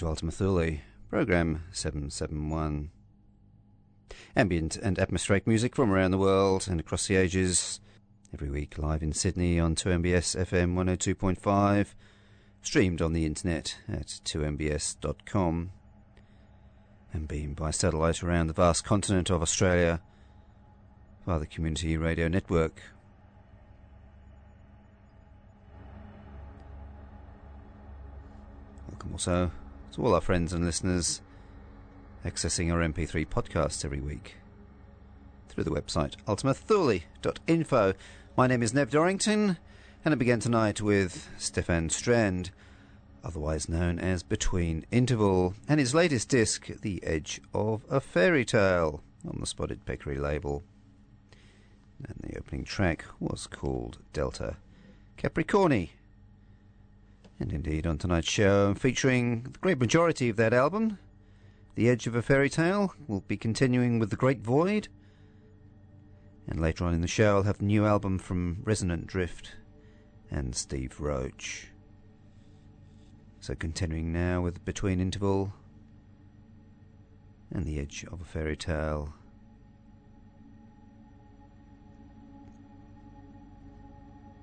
to Ultima Thule, program 771. Ambient and atmospheric music from around the world and across the ages. Every week live in Sydney on 2MBS FM 102.5. Streamed on the internet at 2mbs.com. And beamed by satellite around the vast continent of Australia via the Community Radio Network. Welcome also to all our friends and listeners accessing our MP3 podcast every week through the website ultimathule.info. My name is Nev Dorrington, and I began tonight with Stefan Strand, otherwise known as Between Interval, and his latest disc, The Edge of a Fairy Tale, on the Spotted Peccary label. And the opening track was called Delta Capricorni. And indeed, on tonight's show, featuring the great majority of that album, The Edge of a Fairy Tale. We'll be continuing with The Great Void. And later on in the show, I'll have the new album from Resonant Drift and Steve Roach. So continuing now with Between Interval and The Edge of a Fairy Tale.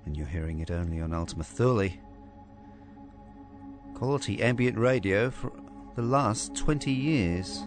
And you're hearing it only on Ultima Thule quality ambient radio for the last 20 years.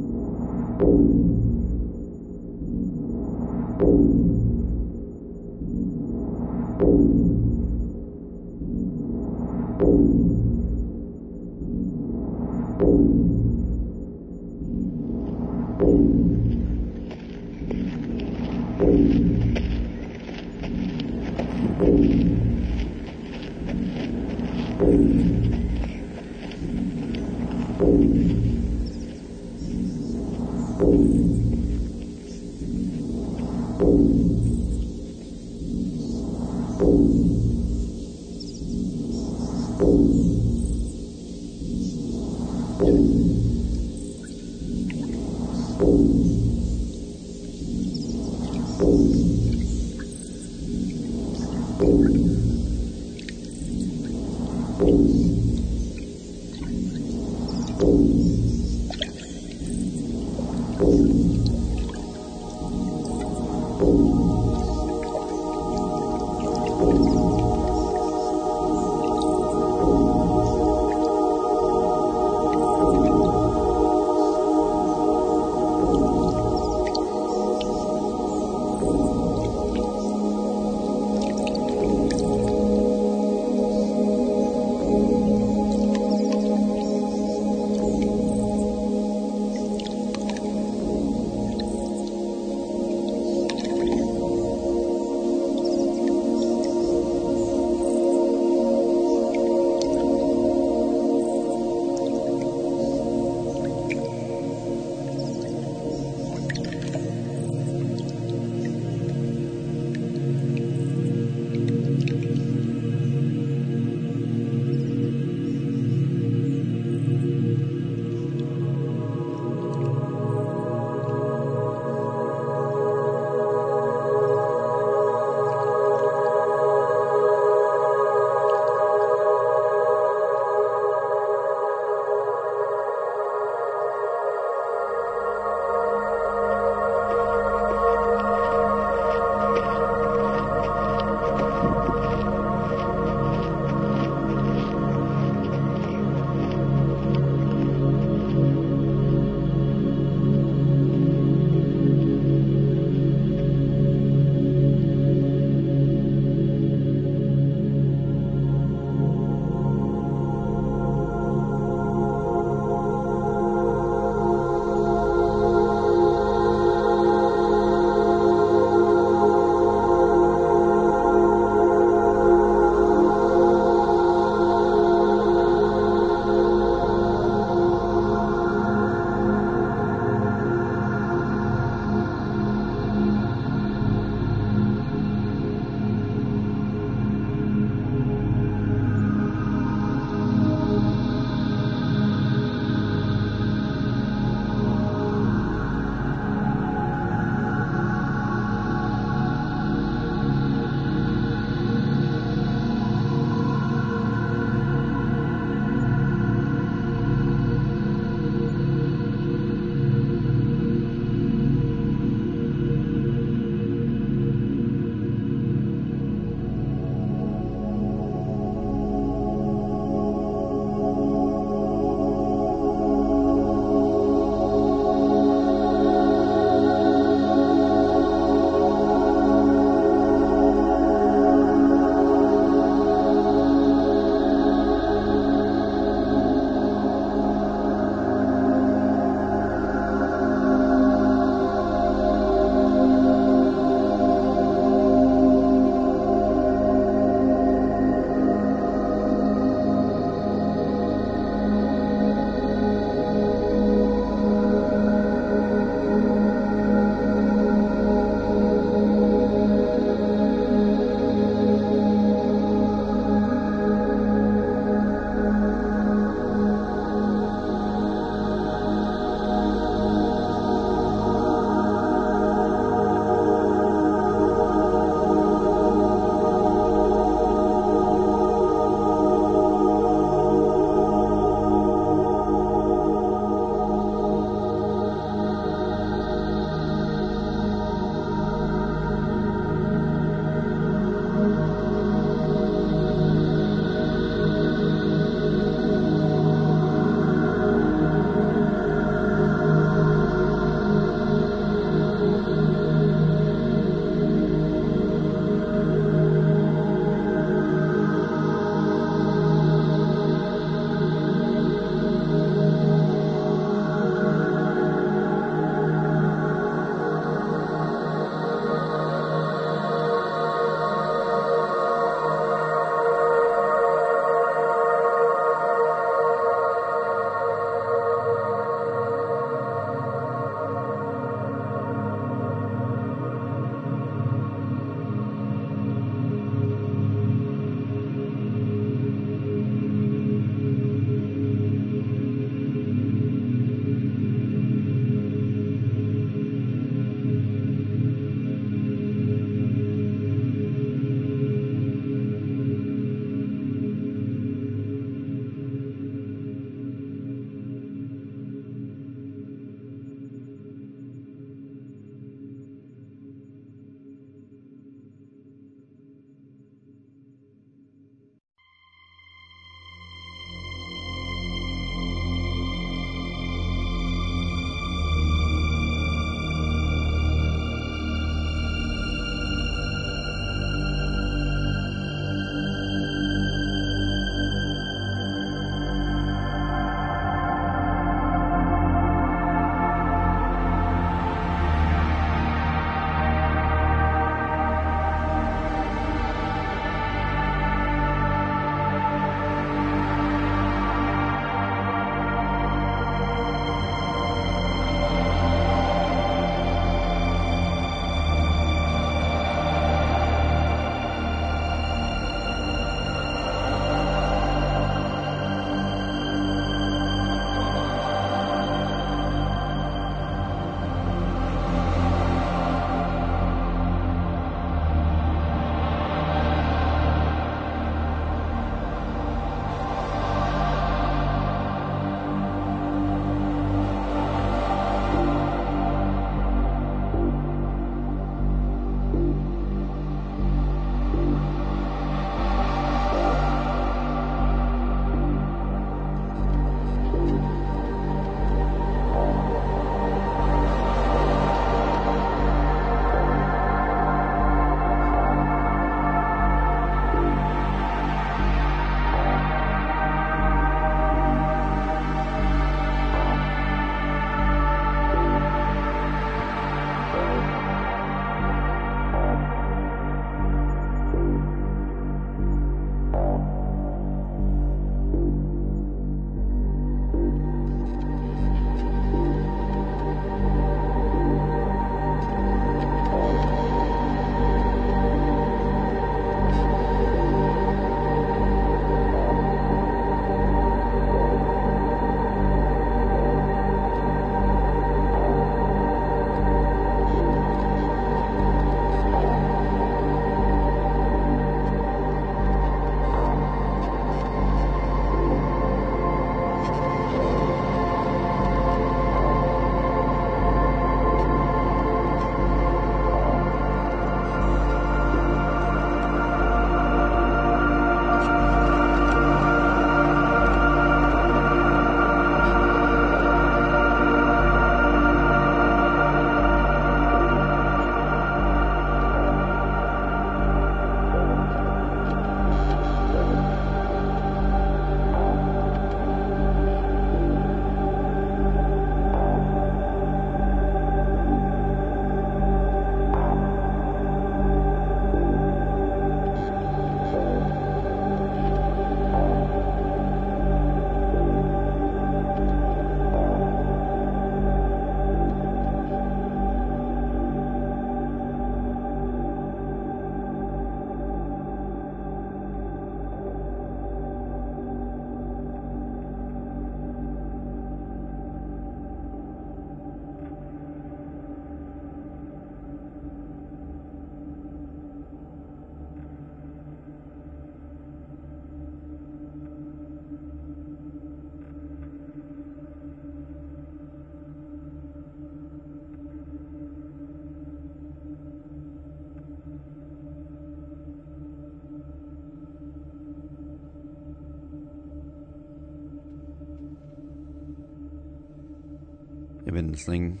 Been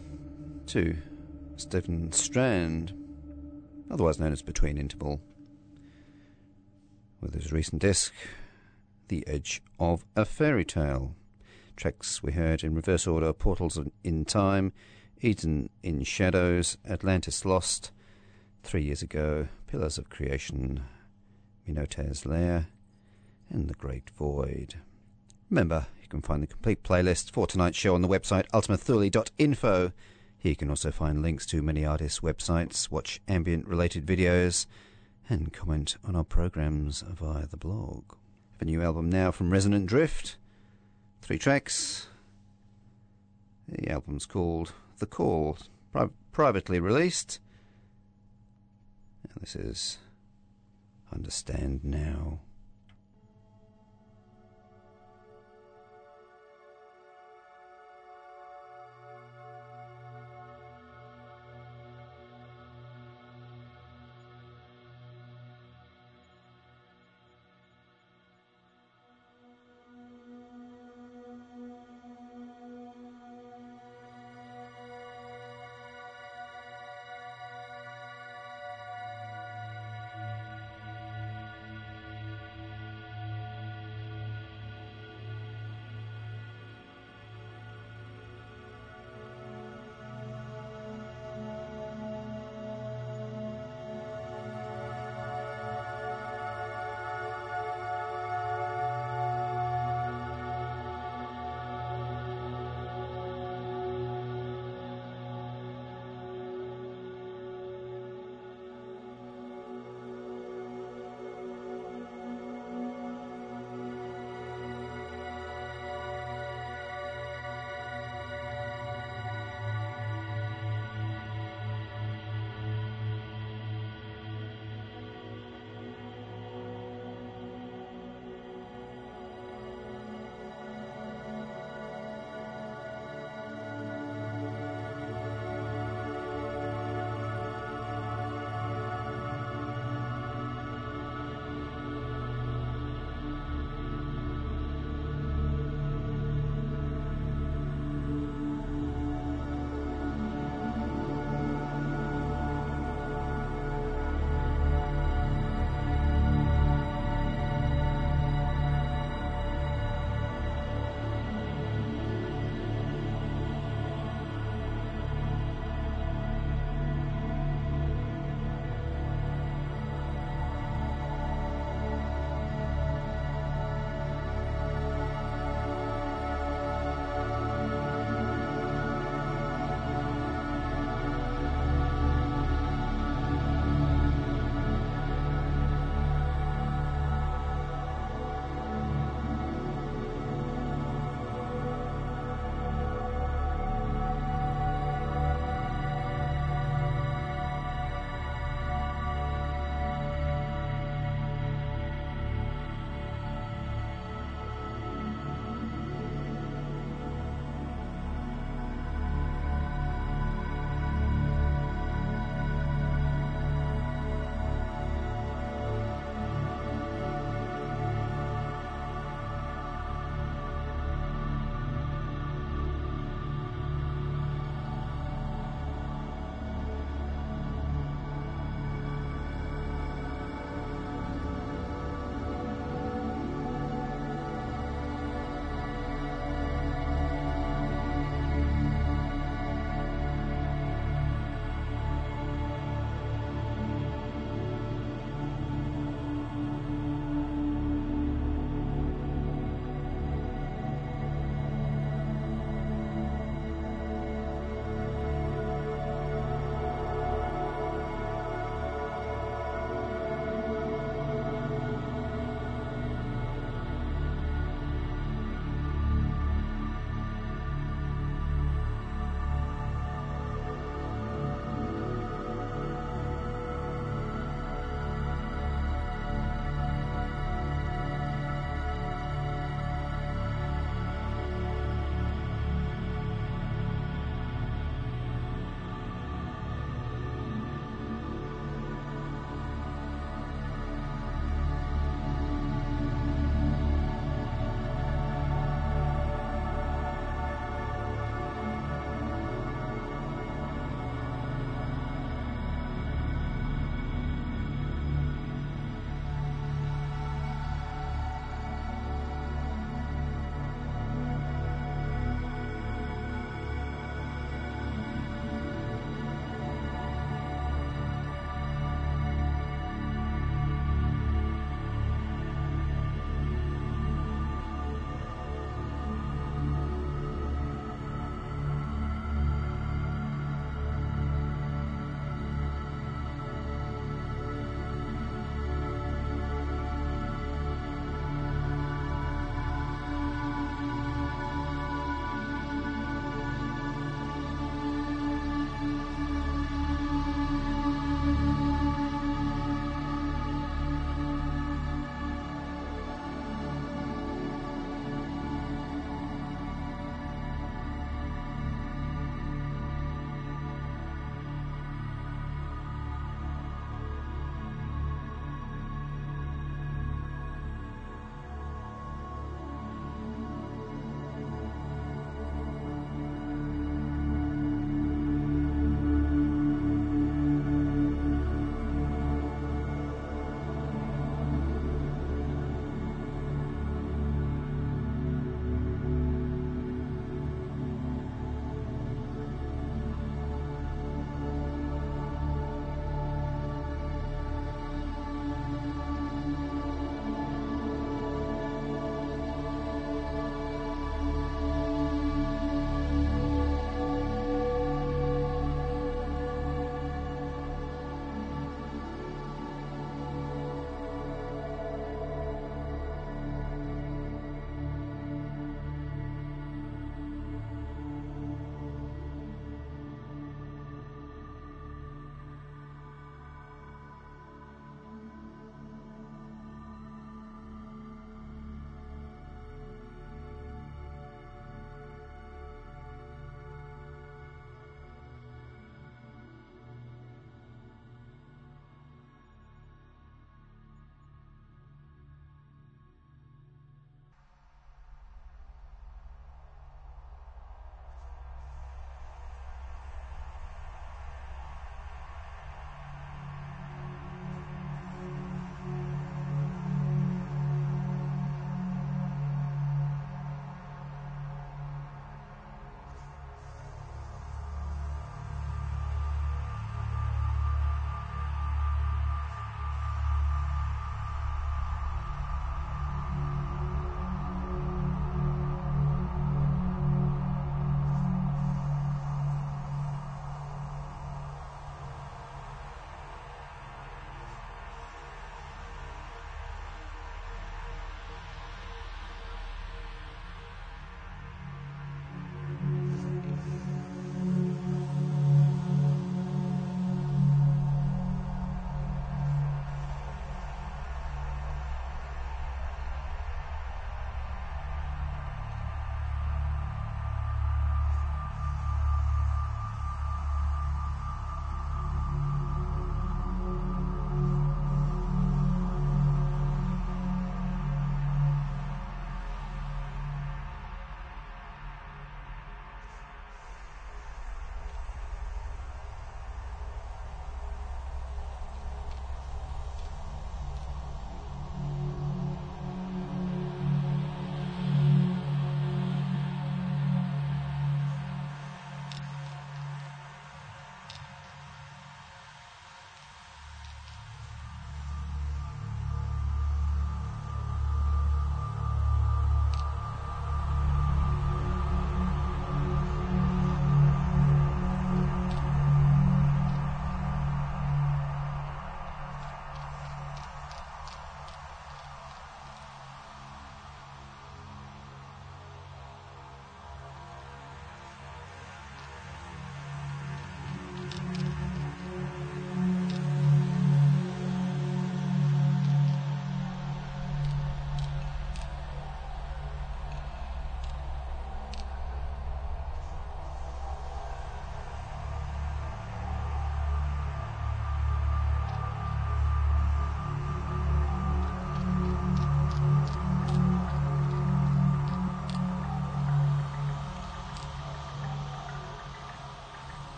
to Stephen Strand, otherwise known as Between Interval, with his recent disc, The Edge of a Fairy Tale. Tracks we heard in reverse order Portals in Time, Eden in Shadows, Atlantis Lost, Three Years Ago, Pillars of Creation, Minotaur's Lair, and The Great Void. Remember, you can find the complete playlist for tonight's show on the website ultimathule.info. Here you can also find links to many artists' websites, watch ambient related videos, and comment on our programs via the blog. A new album now from Resonant Drift. Three tracks. The album's called The Call, pri- privately released. And this is Understand Now.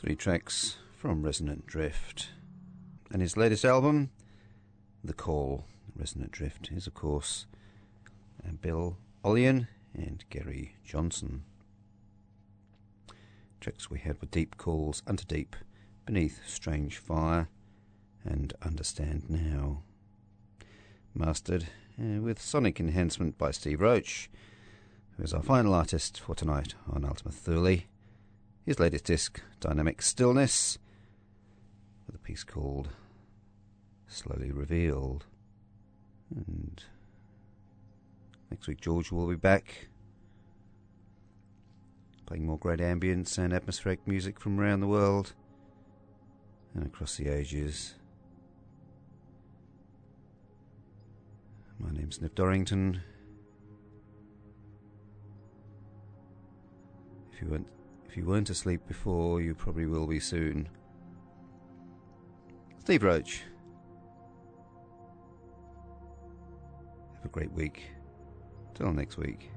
Three tracks from Resonant Drift. And his latest album, The Call. Resonant Drift is, of course, uh, Bill Ollien and Gary Johnson. Tracks we had were Deep Calls, Unto Deep, Beneath Strange Fire, and Understand Now. Mastered uh, with sonic enhancement by Steve Roach, who is our final artist for tonight on Ultima Thule. His latest disc, Dynamic Stillness, with a piece called Slowly Revealed. And next week, George will be back playing more great ambience and atmospheric music from around the world and across the ages. My name's Nip Dorrington. If you weren't if you weren't asleep before, you probably will be soon. Steve Roach. Have a great week. Till next week.